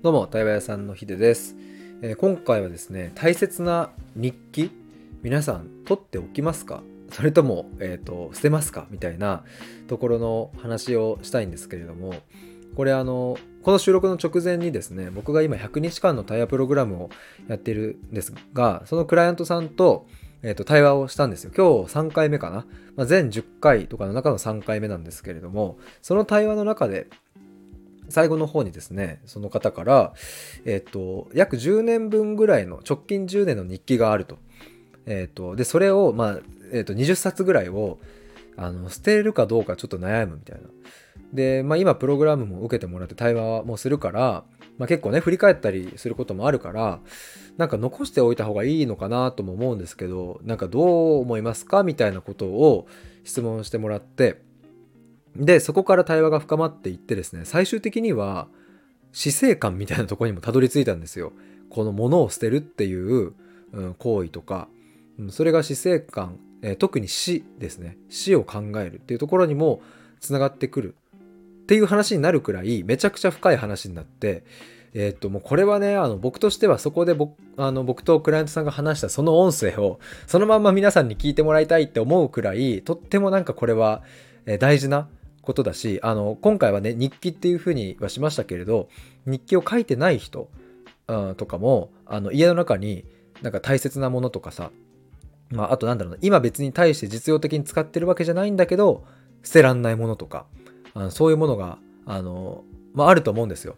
どうも、対話屋さんのヒデです、えー今回はですね、大切な日記、皆さん取っておきますか？それとも、えーと、捨てますか？みたいなところの話をしたいんですけれども、これあの、この収録の直前にですね、僕が今100日間の対話プログラムをやっているんですが、そのクライアントさんと、えーと対話をしたんですよ。今日3回目かな？まあ、全10回とかの中の3回目なんですけれども、その対話の中で、最後の方にですねその方から、えっと約10年分ぐらいの直近10年の日記があると。えっとでそれを、まあえっと20冊ぐらいをあの捨てるかどうかちょっと悩むみたいな。で、まあ、今プログラムも受けてもらって対話もするから、まあ、結構ね振り返ったりすることもあるからなんか残しておいた方がいいのかなとも思うんですけどなんかどう思いますかみたいなことを質問してもらってでそこから対話が深まっていってですね最終的には死生観みたいなとこにもたどり着いたんですよ。この物を捨てるっていう、行為とか、それが死生観、特に死ですね死を考えるっていうところにもつながってくるっていう話になるくらいめちゃくちゃ深い話になってえっともうこれはねあの僕としてはそこで僕あの僕とクライアントさんが話したその音声をそのまんま皆さんに聞いてもらいたいって思うくらいとってもなんかこれは、大事なことだしあの今回はね日記っていうふうにはしましたけれど日記を書いてない人、うんとかもあの家の中になんか大切なものとかさまあ、あとなんだろうな今別に対して実用的に使ってるわけじゃないんだけど捨てらんないものとかあのそういうものがあの、まあ、あると思うんですよ。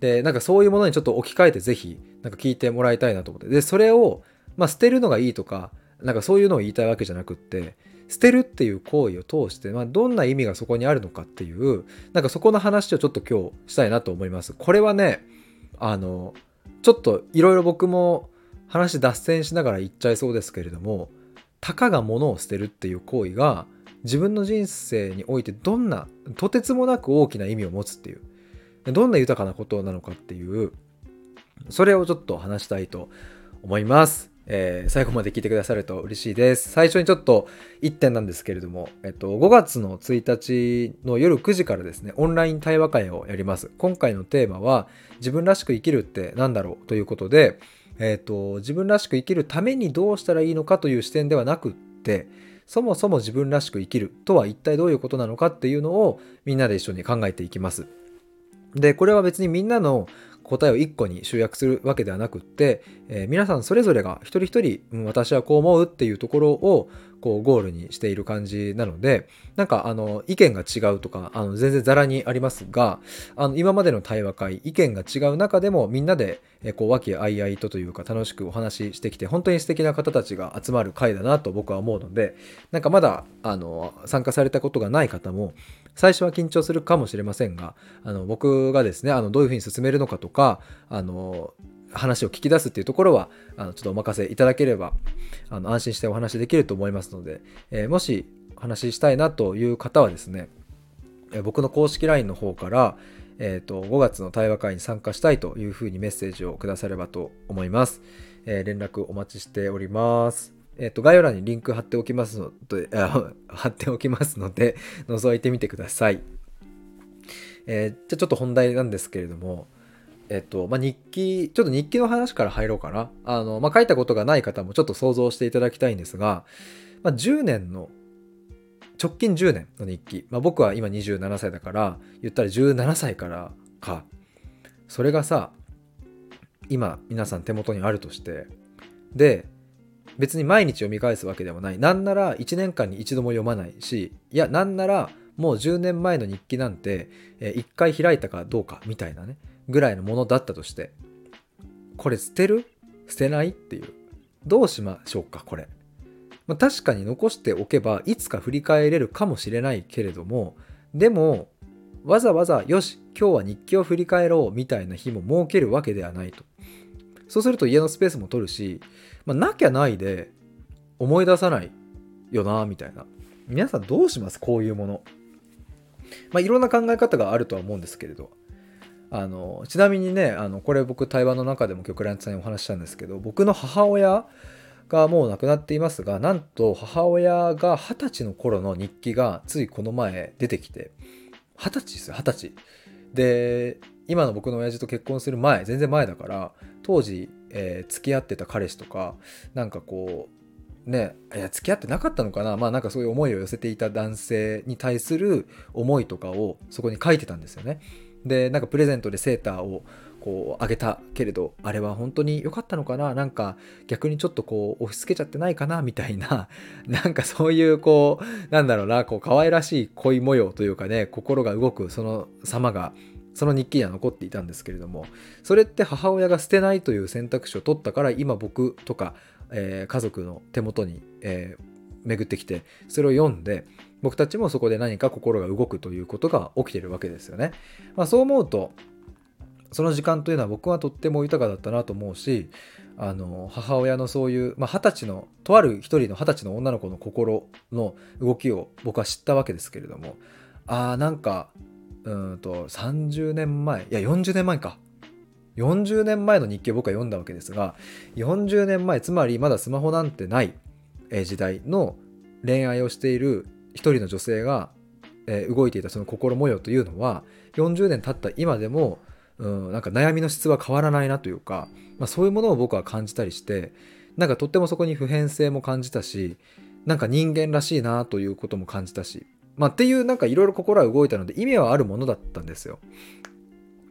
でなんかそういうものにちょっと置き換えてぜひなんか聞いてもらいたいなと思ってでそれを、まあ、捨てるのがいいとかなんかそういうのを言いたいわけじゃなくって捨てるっていう行為を通して、まあ、どんな意味がそこにあるのかっていうなんかそこの話をちょっと今日したいなと思います。これはねあのちょっといろいろ僕も話脱線しながら言っちゃいそうですけれどもたかが物を捨てるっていう行為が自分の人生においてどんなとてつもなく大きな意味を持つっていうどんな豊かなことなのかっていうそれをちょっと話したいと思います。えー最後まで聞いてくださると嬉しいです。最初にちょっと1点なんですけれども、えっと、5月の1日の夜9時からですね、オンライン対話会をやります。今回のテーマは、自分らしく生きるって何だろうということで、えっと、自分らしく生きるためにどうしたらいいのかという視点ではなくって、そもそも自分らしく生きるとは一体どういうことなのかっていうのをみんなで一緒に考えていきます。で、これは別にみんなの答えを一個に集約するわけではなくって、えー皆さんそれぞれが一人一人、うん私はこう思うっていうところをこうゴールにしている感じなのでなんかあの意見が違うとかあの全然ざらにありますがあの今までの対話会意見が違う中でもみんなでこう和気あいあいとというか楽しくお話ししてきて本当に素敵な方たちが集まる会だなと僕は思うのでなんかまだあの参加されたことがない方も最初は緊張するかもしれませんがあの僕がですねあのどういうふうに進めるのかとかあの話を聞き出すっていうところはあのちょっとお任せいただければあの安心してお話できると思いますので、えーもしお話ししたいなという方はですね僕の公式 LINE の方から、えー、と5月の対話会に参加したいというふうにメッセージをくださればと思います。えー連絡お待ちしております。えっ、と、概要欄にリンク貼っておきますので、貼っておきますので、覗いてみてください。えーじゃあちょっと本題なんですけれども、えっと、まあ、日記、ちょっと日記の話から入ろうかな。あの、まあ、書いたことがない方もちょっと想像していただきたいんですが、まあ、10年の、直近10年の日記。まあ、僕は今27歳だから、言ったら17歳からか。それがさ、今皆さん手元にあるとして、で、別に毎日読み返すわけでもない。なんなら1年間に一度も読まないし、いや、なんならもう10年前の日記なんて、え1回開いたかどうかみたいなね、ぐらいのものだったとして、これ捨てる？捨てないっていう。どうしましょうか、これ。まあ、確かに残しておけば、いつか振り返れるかもしれないけれども、でも、わざわざ、よし、今日は日記を振り返ろうみたいな日も設けるわけではないと。そうすると家のスペースも取るし、まあ、なきゃないで思い出さないよな、みたいな。皆さんどうします？こういうもの。まあ、いろんな考え方があるとは思うんですけれど。あのちなみにねあのこれ僕対話の中でも今日クラントさんにお話ししたんですけど僕の母親がもう亡くなっていますがなんと母親が二十歳の頃の日記がついこの前出てきて二十歳ですよ二十歳で今の僕の親父と結婚する前全然前だから当時、えー、付き合ってた彼氏とかなんかこうねいや付き合ってなかったのかなまあなんかそういう思いを寄せていた男性に対する思いとかをそこに書いてたんですよね。でなんかプレゼントでセーターをこうあげたけれどあれは本当に良かったのかな？なんか逆にちょっとこう押し付けちゃってないかな？みたいな。なんかそういうこうなんだろうな。こう可愛らしい恋模様というかね心が動くその様がその日記には残っていたんですけれども。それって母親が捨てないという選択肢を取ったから今僕とか、えー、家族の手元に、えー、巡ってきてそれを読んで僕たちもそこで何か心が動くということが起きてるわけですよね。まあ、そう思うとその時間というのは僕はとっても豊かだったなと思うしあの母親のそういう二十、まあ、歳のとある一人の二十歳の女の子の心の動きを僕は知ったわけですけれどもああなんかうんと30年前いや40年前か。40年前の日記を僕は読んだわけですが40年前つまりまだスマホなんてない時代の恋愛をしている一人の女性が動いていたその心模様というのは40年経った今でもうんなんか悩みの質は変わらないなというか、まあ、そういうものを僕は感じたりしてなんかとってもそこに普遍性も感じたしなんか人間らしいなということも感じたしまあ、っていうなんかいろいろ心は動いたので意味はあるものだったんですよ。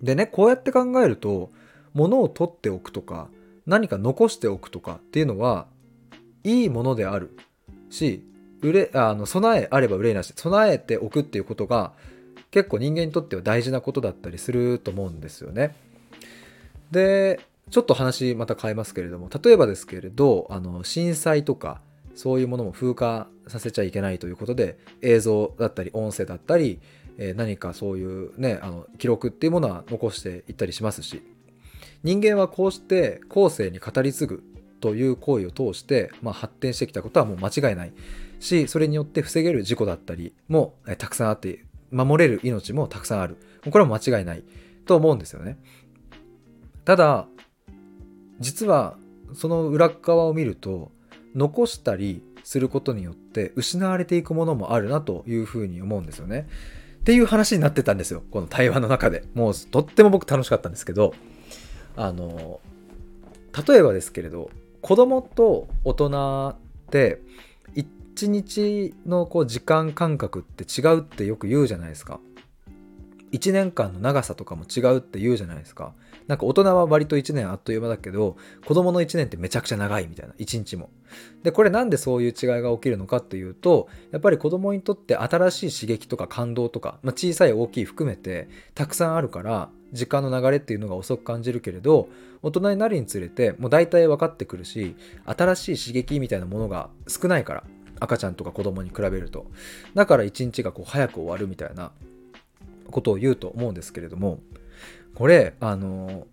でねこうやって考えると物を取っておくとか何か残しておくとかっていうのはいいものであるし売れあの備えあれば憂いなし備えておくっていうことが結構人間にとっては大事なことだったりすると思うんですよね。でちょっと話また変えますけれども例えばですけれどあの震災とかそういうものも風化させちゃいけないということで映像だったり音声だったり、えー、何かそういうねあの記録っていうものは残していったりしますし人間はこうして後世に語り継ぐという行為を通して、まあ、発展してきたことはもう間違いないしそれによって防げる事故だったりも、えたくさんあって守れる命もたくさんある。これは間違いない。と思うんですよね。ただ実はその裏側を見ると残したりすることによって失われていくものもあるなというふうに思うんですよね。っていう話になってたんですよ。この対話の中で。もうとっても僕楽しかったんですけど。あの例えばですけれど子供と大人って一日のこう時間感覚って違うってよく言うじゃないですか。1年間の長さとかも違うって言うじゃないですか。なんか大人は割と1年あっという間だけど子供の1年ってめちゃくちゃ長いみたいな1日も。でこれなんでそういう違いが起きるのかっていうとやっぱり子供にとって新しい刺激とか感動とか、まあ、小さい大きい含めてたくさんあるから時間の流れっていうのが遅く感じるけれど大人になるにつれてもう大体分かってくるし新しい刺激みたいなものが少ないから赤ちゃんとか子供に比べると。だから一日がこう早く終わるみたいなことを言うと思うんですけれどもこれあの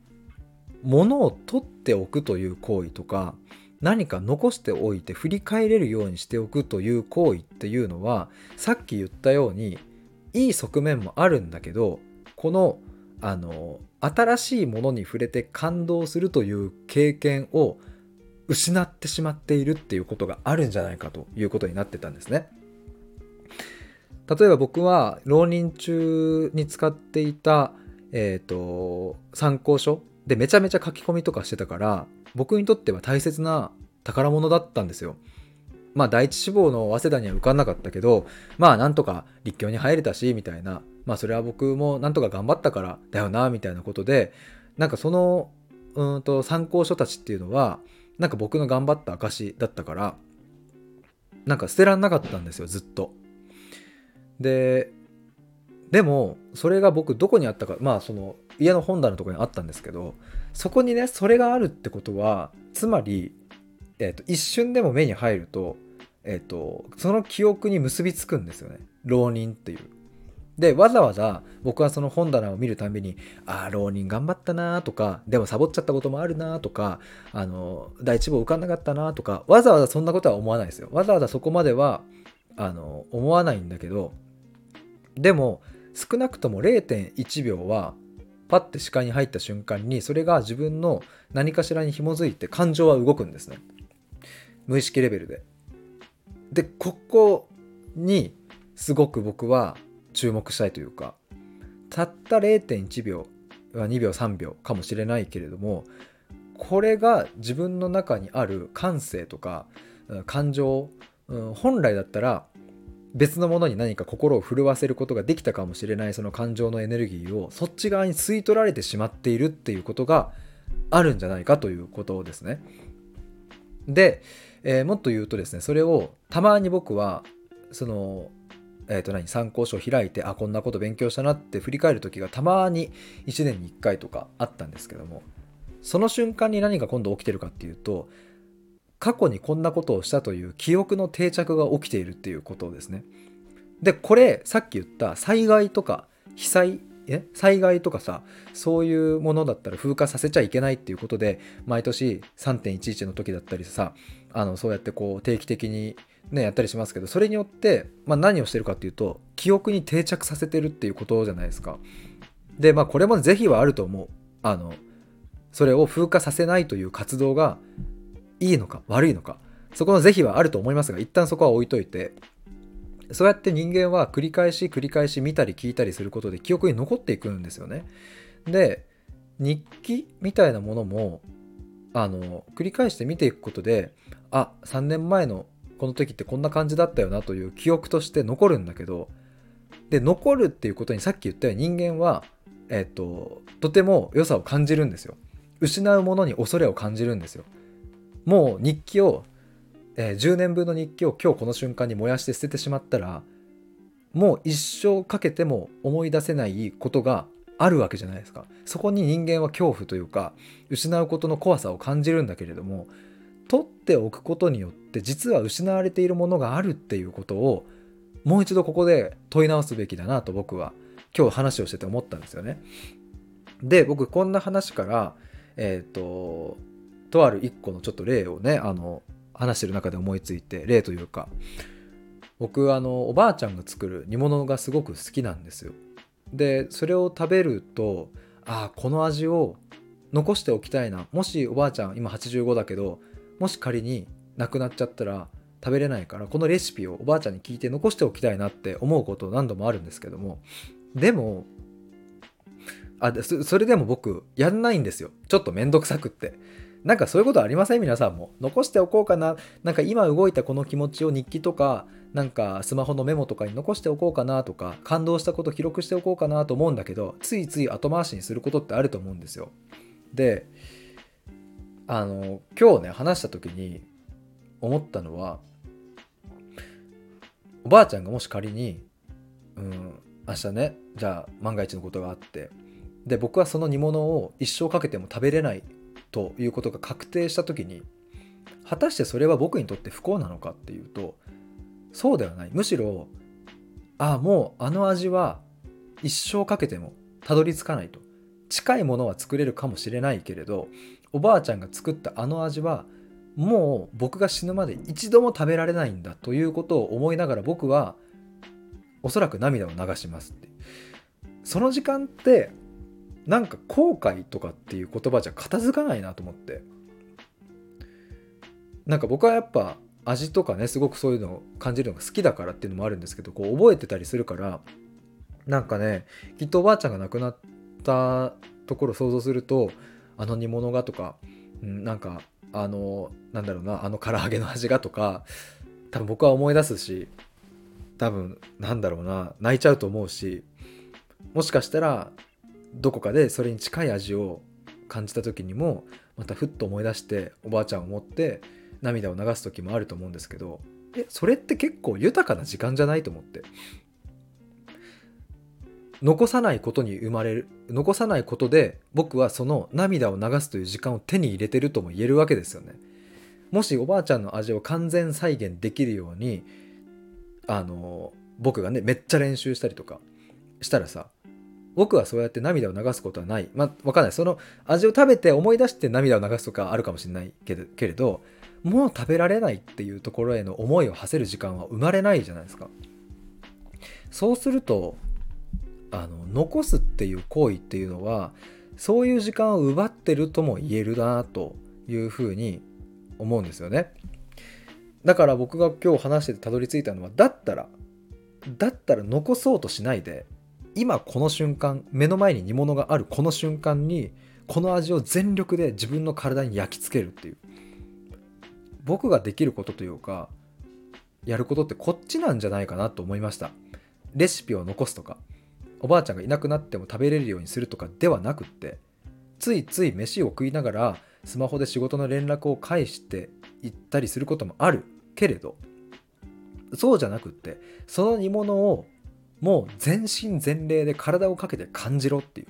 物を取っておくという行為とか何か残しておいて振り返れるようにしておくという行為っていうのはさっき言ったようにいい側面もあるんだけどこのあの新しいものに触れて感動するという経験を失ってしまっているっていうことがあるんじゃないかということになってたんですね。例えば僕は浪人中に使っていた、えーと、参考書でめちゃめちゃ書き込みとかしてたから僕にとっては大切な宝物だったんですよ。まあ第一志望の早稲田には受かんなかったけどまあなんとか立教に入れたしみたいなまあそれは僕もなんとか頑張ったからだよなみたいなことでなんかそのうんと参考書たちっていうのはなんか僕の頑張った証だったからなんか捨てらんなかったんですよずっと。ででもそれが僕どこにあったかまあその家の本棚のとこにあったんですけどそこにねそれがあるってことはつまり、えーと、一瞬でも目に入ると,、えーとその記憶に結びつくんですよね浪人っていうでわざわざ僕はその本棚を見るたびにああ浪人頑張ったなとかでもサボっちゃったこともあるなとかあの第一部受かんなかったなとかわざわざそんなことは思わないですよ。わざわざそこまではあの思わないんだけどでも少なくとも0.1秒はパッて視界に入った瞬間にそれが自分の何かしらに紐づいて感情は動くんですね。無意識レベルで。でここにすごく僕は注目したいというかたった0.1秒2秒3秒かもしれないけれどもこれが自分の中にある感性とか感情本来だったら別のものに何か心を震わせることができたかもしれないその感情のエネルギーをそっち側に吸い取られてしまっているっていうことがあるんじゃないかということですね。で、えー、もっと言うとですねそれをたまに僕はそのえー、と何？参考書を開いてあこんなこと勉強したなって振り返る時がたまに1年に1回とかあったんですけどもその瞬間に何が今度起きてるかっていうと過去にこんなことをしたという記憶の定着が起きているっていうことですね。でこれさっき言った災害とか被災え？災害とかさそういうものだったら風化させちゃいけないっていうことで毎年3.11の時だったりさあのそうやってこう定期的にねやったりしますけどそれによって、まあ、何をしてるかっていうと記憶に定着させてるっていうことじゃないですか。でまあこれも是非はあると思う。あのそれを風化させないという活動がいいのか悪いのかそこの是非はあると思いますが一旦そこは置いといてそうやって人間は繰り返し繰り返し見たり聞いたりすることで記憶に残っていくんですよね。で日記みたいなものもあの繰り返して見ていくことであ3年前のこの時ってこんな感じだったよなという記憶として残るんだけどで残るっていうことにさっき言ったように人間は、えっと、とても良さを感じるんですよ。失うものに恐れを感じるんですよ。もう日記を、えー、10年分の日記を今日この瞬間に燃やして捨ててしまったらもう一生かけても思い出せないことがあるわけじゃないですか。そこに人間は恐怖というか失うことの怖さを感じるんだけれども取っておくことによって実は失われているものがあるっていうことをもう一度ここで問い直すべきだなと僕は今日話をしてて思ったんですよね。で僕こんな話からえっ、ー、ととある一個のちょっと例をねあの話してる中で思いついて例というか僕あのおばあちゃんが作る煮物がすごく好きなんですよ。でそれを食べるとああこの味を残しておきたいなもしおばあちゃん今85だけどもし仮に亡くなっちゃったら食べれないからこのレシピをおばあちゃんに聞いて残しておきたいなって思うこと何度もあるんですけども。でもあそれでも僕やんないんですよ。ちょっとめんどくさくって。なんかそういうことありません？皆さんも。残しておこうかな。なんか今動いたこの気持ちを日記とかなんかスマホのメモとかに残しておこうかなとか感動したこと記録しておこうかなと思うんだけどついつい後回しにすることってあると思うんですよ。であの今日ね話した時に思ったのはおばあちゃんがもし仮に、うん、明日ねじゃあ万が一のことがあってで僕はその煮物を一生かけても食べれないということが確定した時に果たしてそれは僕にとって不幸なのかっていうとそうではない。むしろああもうあの味は一生かけてもたどり着かないと。近いものは作れるかもしれないけれどおばあちゃんが作ったあの味はもう僕が死ぬまで一度も食べられないんだということを思いながら僕はおそらく涙を流しますって。その時間ってなんか後悔とかっていう言葉じゃ片付かないなと思って。なんか僕はやっぱ味とかねすごくそういうのを感じるのが好きだからっていうのもあるんですけどこう覚えてたりするからなんかねきっとおばあちゃんが亡くなったところを想像するとあの煮物がとか、うん、なんかあのなんだろうなあの唐揚げの味がとか多分僕は思い出すし多分なんだろうな泣いちゃうと思うしもしかしたらどこかでそれに近い味を感じた時にもまたふっと思い出しておばあちゃんを持って涙を流す時もあると思うんですけどえそれって結構豊かな時間じゃないと思って。残さないことに生まれる残さないことで僕はその涙を流すという時間を手に入れてるとも言えるわけですよね。もしおばあちゃんの味を完全再現できるようにあの僕がねめっちゃ練習したりとかしたらさ僕はそうやって涙を流すことはない。まあ、わかんない。その味を食べて思い出して涙を流すとかあるかもしれないけけれど、もう食べられないっていうところへの思いを馳せる時間は生まれないじゃないですか。そうすると、あの残すっていう行為っていうのはそういう時間を奪ってるとも言えるなというふうに思うんですよね。だから僕が今日話しててたどり着いたのはだったらだったら残そうとしないで今この瞬間目の前に煮物があるこの瞬間にこの味を全力で自分の体に焼き付けるっていう。僕ができることというかやることってこっちなんじゃないかなと思いました。レシピを残すとか。おばあちゃんがいなくなっても食べれるようにするとかではなくってついつい飯を食いながらスマホで仕事の連絡を返していったりすることもある。けれどそうじゃなくってその煮物をもう全身全霊で体をかけて感じろっていう。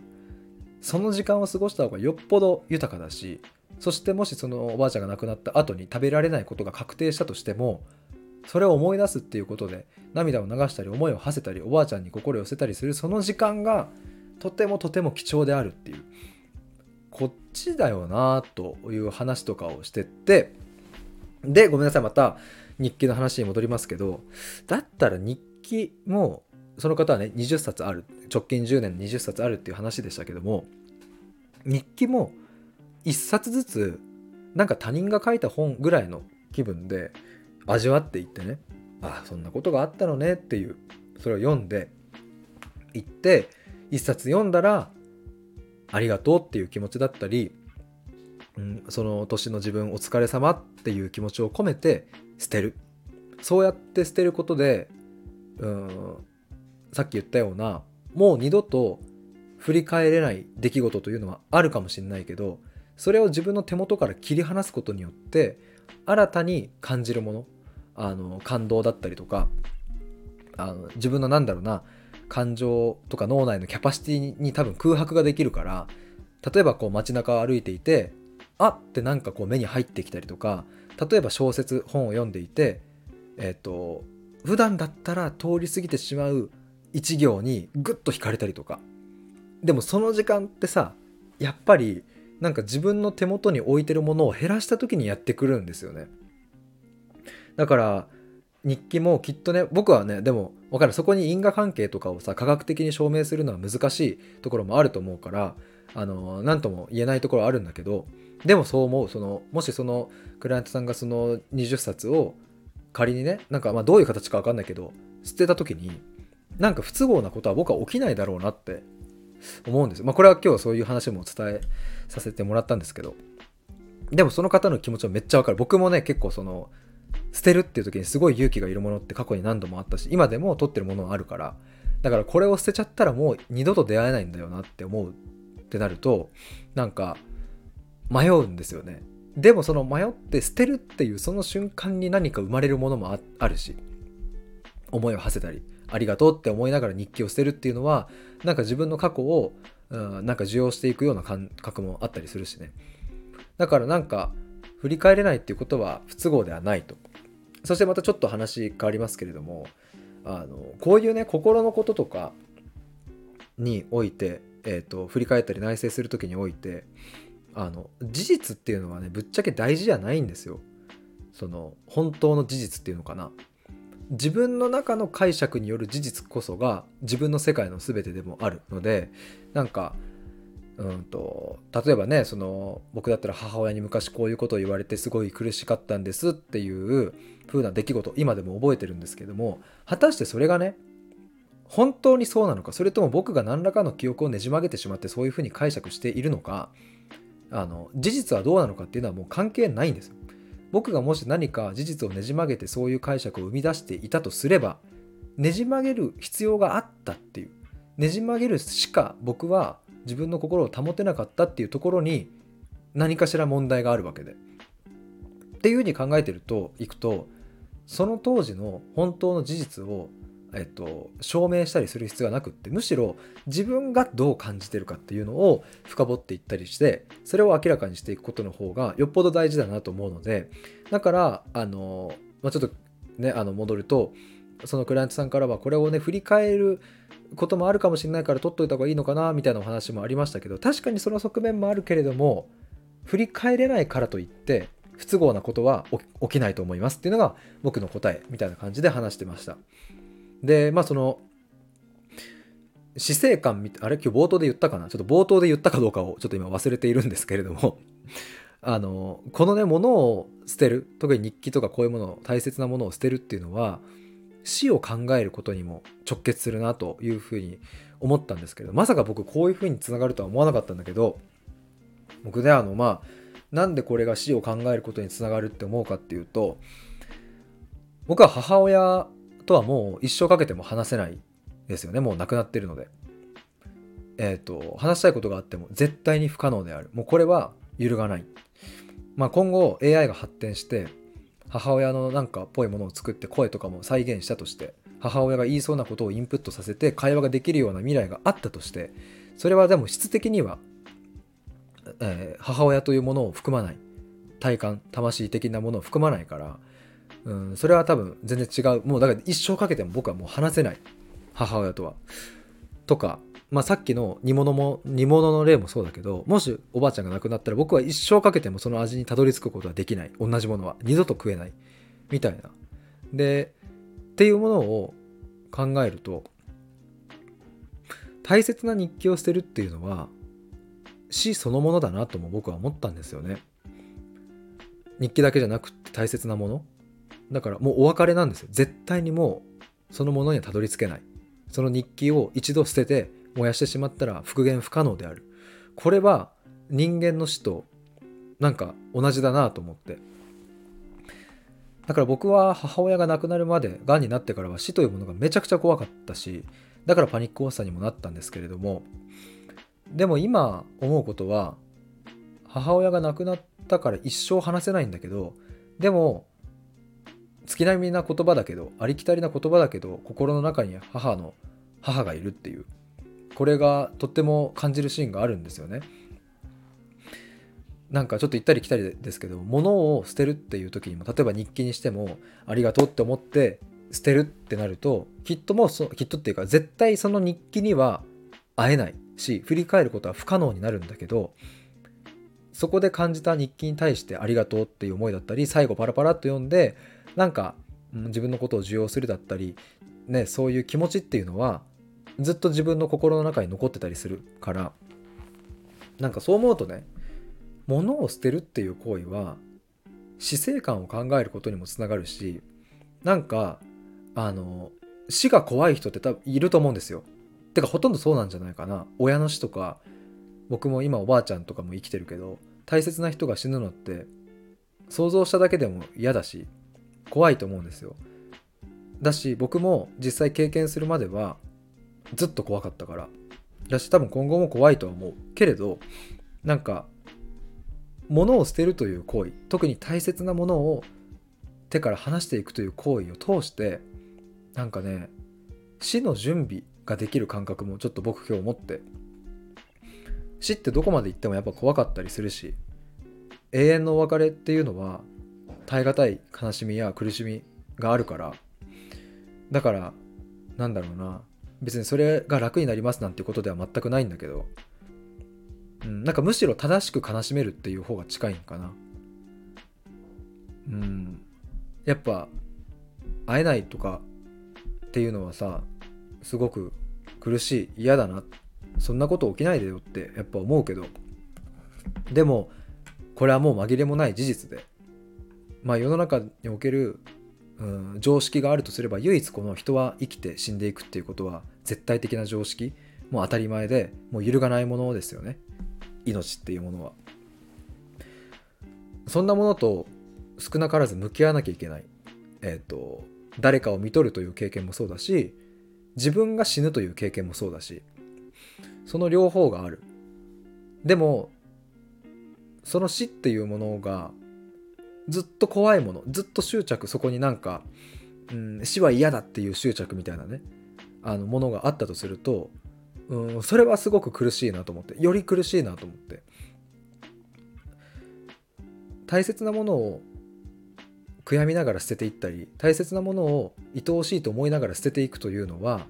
その時間を過ごした方がよっぽど豊かだしそしてもしそのおばあちゃんが亡くなった後に食べられないことが確定したとしてもそれを思い出すっていうことで涙を流したり思いを馳せたりおばあちゃんに心を寄せたりするその時間がとてもとても貴重であるっていう。こっちだよなという話とかをしてってでごめんなさいまた日記の話に戻りますけどだったら日記もその方はね20冊ある直近10年20冊あるっていう話でしたけども日記も1冊ずつなんか他人が書いた本ぐらいの気分で味わっていってね。あそんなことがあったのね。っていう。それを読んでいって1冊読んだらありがとうっていう気持ちだったり、うん、その年の自分お疲れ様っていう気持ちを込めて捨てる。そうやって捨てることでうんさっき言ったようなもう二度と振り返れない出来事というのはあるかもしれないけどそれを自分の手元から切り離すことによって新たに感じるものあの感動だったりとかあの自分のなんだろうな感情とか脳内のキャパシティに多分空白ができるから例えばこう街中を歩いていてあってなんかこう目に入ってきたりとか例えば小説本を読んでいてえっ、ー、と普段だったら通り過ぎてしまう一行にグッと惹かれたりとか。でもその時間ってさやっぱりなんか自分の手元に置いてるものを減らした時にやってくるんですよね。だから日記もきっとね僕はねでも分かる。そこに因果関係とかをさ科学的に証明するのは難しいところもあると思うからあの何とも言えないところあるんだけどでもそう思う。そのもしそのクライアントさんがその20冊を仮にねなんかまあどういう形か分かんないけど捨てた時になんか不都合なことは僕は起きないだろうなって思うんですよ。まあこれは今日はそういう話もお伝えさせてもらったんですけどでもその方の気持ちはめっちゃわかる。僕もね結構その捨てるっていう時にすごい勇気がいるものって過去に何度もあったし今でも取ってるものはあるからだからこれを捨てちゃったらもう二度と出会えないんだよなって思うってなるとなんか迷うんですよね。でもその迷って捨てるっていうその瞬間に何か生まれるものもあるし思いを馳せたりありがとうって思いながら日記を捨てるっていうのはなんか自分の過去を、なんか受容していくような感覚もあったりするしね。だからなんか振り返れないっていうことは不都合ではないと。そしてまたちょっと話変わりますけれどもあのこういうね心のこととかにおいて、えーと、振り返ったり内省する時においてあの事実っていうのはねぶっちゃけ大事じゃないんですよ。その本当の事実っていうのかな。自分の中の解釈による事実こそが自分の世界の全てでもあるのでなんかうんと例えばねその僕だったら母親に昔こういうことを言われてすごい苦しかったんですっていう風な出来事今でも覚えてるんですけども果たしてそれがね本当にそうなのかそれとも僕が何らかの記憶をねじ曲げてしまってそういう風に解釈しているのかあの事実はどうなのかっていうのはもう関係ないんです。僕がもし何か事実をねじ曲げてそういう解釈を生み出していたとすればねじ曲げる必要があったっていうねじ曲げるしか僕は自分の心を保てなかったっていうところに何かしら問題があるわけで。っていうふうに考えてるといくとその当時の本当の事実を、えっと、証明したりする必要はなくってむしろ自分がどう感じてるかっていうのを深掘っていったりしてそれを明らかにしていくことの方がよっぽど大事だなと思うのでだからあの、まあ、ちょっとねあの戻るとそのクライアントさんからはこれをね振り返ることもあるかもしれないから取っといた方がいいのかなみたいなお話もありましたけど確かにその側面もあるけれども振り返れないからといって不都合なことは起きないと思いますっていうのが僕の答えみたいな感じで話してました。でまあその死生観あれ？今日冒頭で言ったかな？ちょっと冒頭で言ったかどうかをちょっと今忘れているんですけれども あのこのね物を捨てる特に日記とかこういうもの大切なものを捨てるっていうのは死を考えることにも直結するなというふうに思ったんですけどまさか僕こういうふうにつながるとは思わなかったんだけど僕であのまあなんでこれが死を考えることにつながるって思うかっていうと僕は母親とはもう一生かけても話せないですよね。もう亡くなってるので。えっ、ー、と話したいことがあっても絶対に不可能である。もうこれは揺るがない。まあ今後 AI が発展して母親のなんかっぽいものを作って声とかも再現したとして母親が言いそうなことをインプットさせて会話ができるような未来があったとしてそれはでも質的には、えー、母親というものを含まない体感魂的なものを含まないからうん、それは多分全然違うもうだから一生かけても僕はもう話せない母親とは。とか、まあ、さっきの煮物も煮物の例もそうだけどもしおばあちゃんが亡くなったら僕は一生かけてもその味にたどり着くことはできない。同じものは。二度と食えない。みたいな。でっていうものを考えると大切な日記を捨てるっていうのは死そのものだなとも僕は思ったんですよね。日記だけじゃなくて大切なもの。だからもうお別れなんですよ。絶対にもうそのものにはたどり着けない。その日記を一度捨てて燃やしてしまったら復元不可能である。これは人間の死となんか同じだなと思って。だから僕は母親が亡くなるまでがんになってからは死というものがめちゃくちゃ怖かったしだからパニック発作にもなったんですけれども。でも今思うことは母親が亡くなったから一生話せないんだけどでも月並みな言葉だけどありきたりな言葉だけど心の中に母の母がいるっていう。これがとっても感じるシーンがあるんですよね。なんかちょっと行ったり来たりですけど物を捨てるっていう時にも例えば日記にしてもありがとうって思って捨てるってなるときっともうそきっとっていうか絶対その日記には会えないし振り返ることは不可能になるんだけどそこで感じた日記に対してありがとうっていう思いだったり最後パラパラっと読んでなんか自分のことを受容するだったり、ね、そういう気持ちっていうのはずっと自分の心の中に残ってたりするからなんかそう思うとね物を捨てるっていう行為は死生観を考えることにもつながるしなんかあの死が怖い人って多分いると思うんですよ。てかほとんどそうなんじゃないかな。親の死とか僕も今おばあちゃんとかも生きてるけど大切な人が死ぬのって想像しただけでも嫌だし怖いと思うんですよだし僕も実際経験するまではずっと怖かったから。だし多分今後も怖いとは思う。けれどなんか物を捨てるという行為特に大切なものを手から離していくという行為を通してなんかね死の準備ができる感覚もちょっと僕今日思って。死ってどこまで行ってもやっぱ怖かったりするし永遠のお別れっていうのは耐え難い悲しみや苦しみがあるから。だからなんだろうな。別にそれが楽になりますなんてことでは全くないんだけど、うん、なんかむしろ正しく悲しめるっていう方が近いんかな。うん。やっぱ会えないとかっていうのはさすごく苦しい嫌だな。そんなこと起きないでよってやっぱ思うけど。でもこれはもう紛れもない事実で。まあ、世の中における、うん、常識があるとすれば唯一この人は生きて死んでいくっていうことは絶対的な常識もう当たり前でもう揺るがないものですよね。命っていうものは。そんなものと少なからず向き合わなきゃいけない。えっ、ー、と誰かを見とるという経験もそうだし自分が死ぬという経験もそうだしその両方がある。でもその死っていうものがずっと怖いものずっと執着そこになんか、うん、死は嫌だっていう執着みたいなね。あのものがあったとすると、うん、それはすごく苦しいなと思ってより苦しいなと思って。大切なものを悔やみながら捨てていったり大切なものを愛おしいと思いながら捨てていくというのは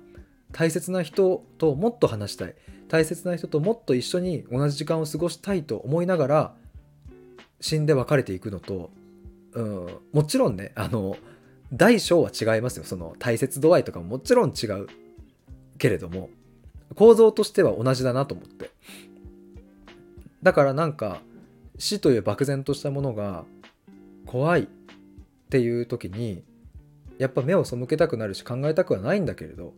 大切な人ともっと話したい。大切な人ともっと一緒に同じ時間を過ごしたいと思いながら死んで別れていくのとうん、もちろんねあの大小は違いますよ。その大切度合いとかももちろん違う。けれども構造としては同じだなと思って。だからなんか死という漠然としたものが怖いっていう時にやっぱ目を背けたくなるし考えたくはないんだけれど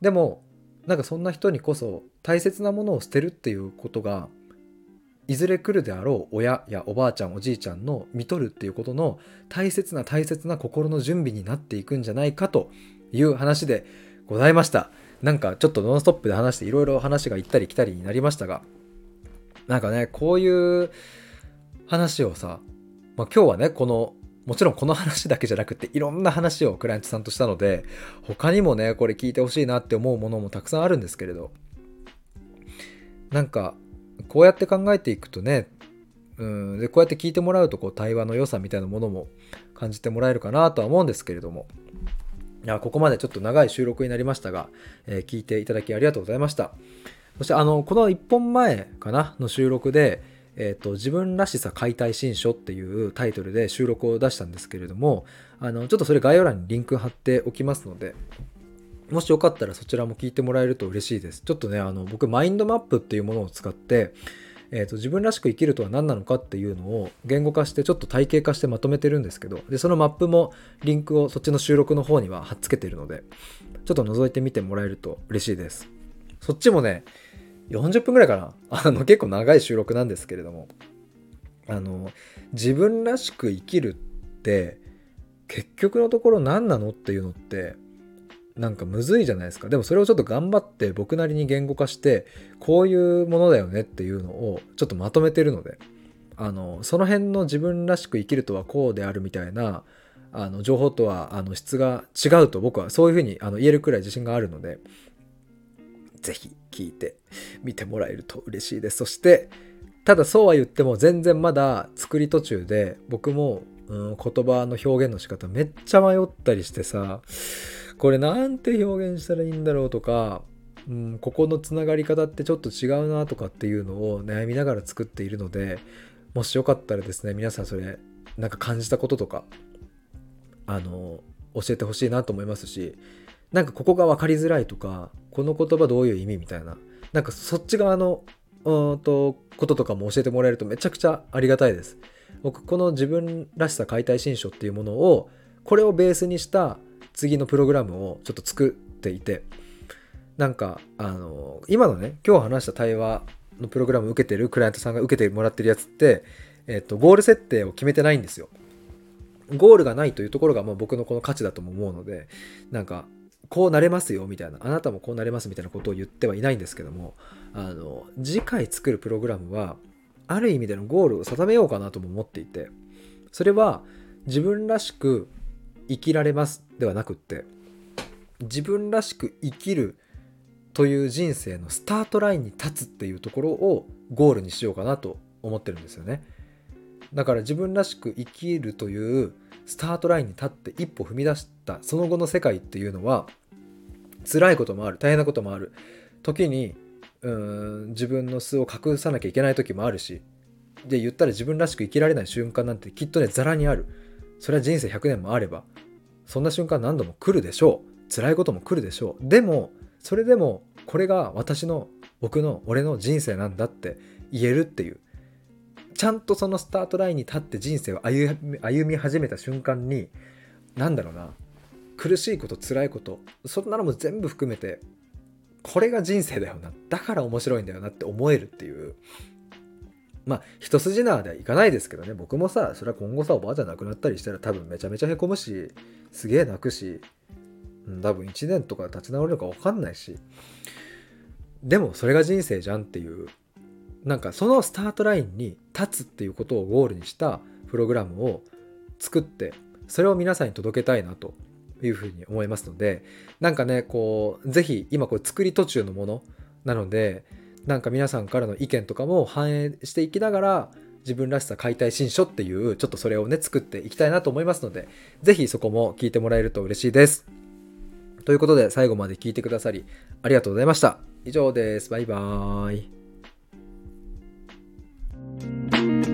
でもなんかそんな人にこそ大切なものを捨てるっていうことがいずれ来るであろう親やおばあちゃんおじいちゃんの見とるっていうことの大切な大切な心の準備になっていくんじゃないかという話でございました。なんかちょっとノンストップで話していろいろ話が行ったり来たりになりましたがなんかねこういう話をさ、まあ、今日はねこのもちろんこの話だけじゃなくていろんな話をクライアントさんとしたので他にもねこれ聞いてほしいなって思うものもたくさんあるんですけれどなんかこうやって考えていくとねうんでこうやって聞いてもらうとこう対話の良さみたいなものも感じてもらえるかなとは思うんですけれどもやここまでちょっと長い収録になりましたが、えー、聞いていただきありがとうございました。そしてあのこの1本前かなの収録でえーと、自分らしさ解体新書っていうタイトルで収録を出したんですけれどもあのちょっとそれ概要欄にリンク貼っておきますのでもしよかったらそちらも聞いてもらえると嬉しいです。ちょっとねあの僕マインドマップっていうものを使ってえーと、自分らしく生きるとは何なのかっていうのを言語化してちょっと体系化してまとめてるんですけどでそのマップもリンクをそっちの収録の方には貼っつけてるのでちょっと覗いてみてもらえると嬉しいです。そっちもね40分ぐらいかな。あの結構長い収録なんですけれども。あの自分らしく生きるって結局のところ何なのっていうのってなんかむずいじゃないですかでもそれをちょっと頑張って僕なりに言語化してこういうものだよねっていうのをちょっとまとめてるのであのその辺の自分らしく生きるとはこうであるみたいなあの情報とはあの質が違うと僕はそういうふうにあの言えるくらい自信があるのでぜひ聞いてみてもらえると嬉しいです。そして、ただそうは言っても全然まだ作り途中で僕も、うん、言葉の表現の仕方めっちゃ迷ったりしてさ、これなんて表現したらいいんだろうとか、うん、ここのつながり方ってちょっと違うなとかっていうのを悩みながら作っているので、もしよかったらですね、皆さんそれなんか感じたこととか、あの、教えてほしいなと思いますし、なんかここが分かりづらいとか、この言葉どういう意味みたいな、なんかそっち側のうんとこととかも教えてもらえるとめちゃくちゃありがたいです。僕この自分らしさ解体新書っていうものをこれをベースにした次のプログラムをちょっと作っていてなんかあの今のね今日話した対話のプログラムを受けてるクライアントさんが受けてもらってるやつって、えっと、ゴール設定を決めてないんですよ。ゴールがないというところがまあ僕のこの価値だとも思うのでなんかこうなれますよみたいなあなたもこうなれますみたいなことを言ってはいないんですけどもあの次回作るプログラムはある意味でのゴールを定めようかなとも思っていてそれは自分らしく生きられますではなくって自分らしく生きるという人生のスタートラインに立つっていうところをゴールにしようかなと思ってるんですよね。だから自分らしく生きるというスタートラインに立って一歩踏み出したその後の世界っていうのは辛いこともある大変なこともある。時にうん自分の素を隠さなきゃいけない時もあるしで言ったら自分らしく生きられない瞬間なんてきっとねざらにある。それは人生100年もあればそんな瞬間何度も来るでしょう。辛いことも来るでしょう。でもそれでもこれが私の僕の俺の人生なんだって言えるっていう。ちゃんとそのスタートラインに立って人生を歩み始めた瞬間に何だろうな。苦しいこと辛いことそんなのも全部含めてこれが人生だよな。だから面白いんだよなって思えるっていう。まあ一筋縄ではいかないですけどね。僕もさそれは今後さおばあちゃん亡くなったりしたら多分めちゃめちゃへこむしすげえ泣くし、うん、多分1年とか立ち直るのか分かんないし。でもそれが人生じゃんっていうなんかそのスタートラインに立つっていうことをゴールにしたプログラムを作ってそれを皆さんに届けたいなというふうに思いますのでなんかねこう是非今これ作り途中のものなのでなんか皆さんからの意見とかも反映していきながら自分らしさ解体新書っていうちょっとそれをね作っていきたいなと思いますので是非そこも聞いてもらえると嬉しいです。ということで最後まで聞いてくださりありがとうございました。以上です。バイバーイ。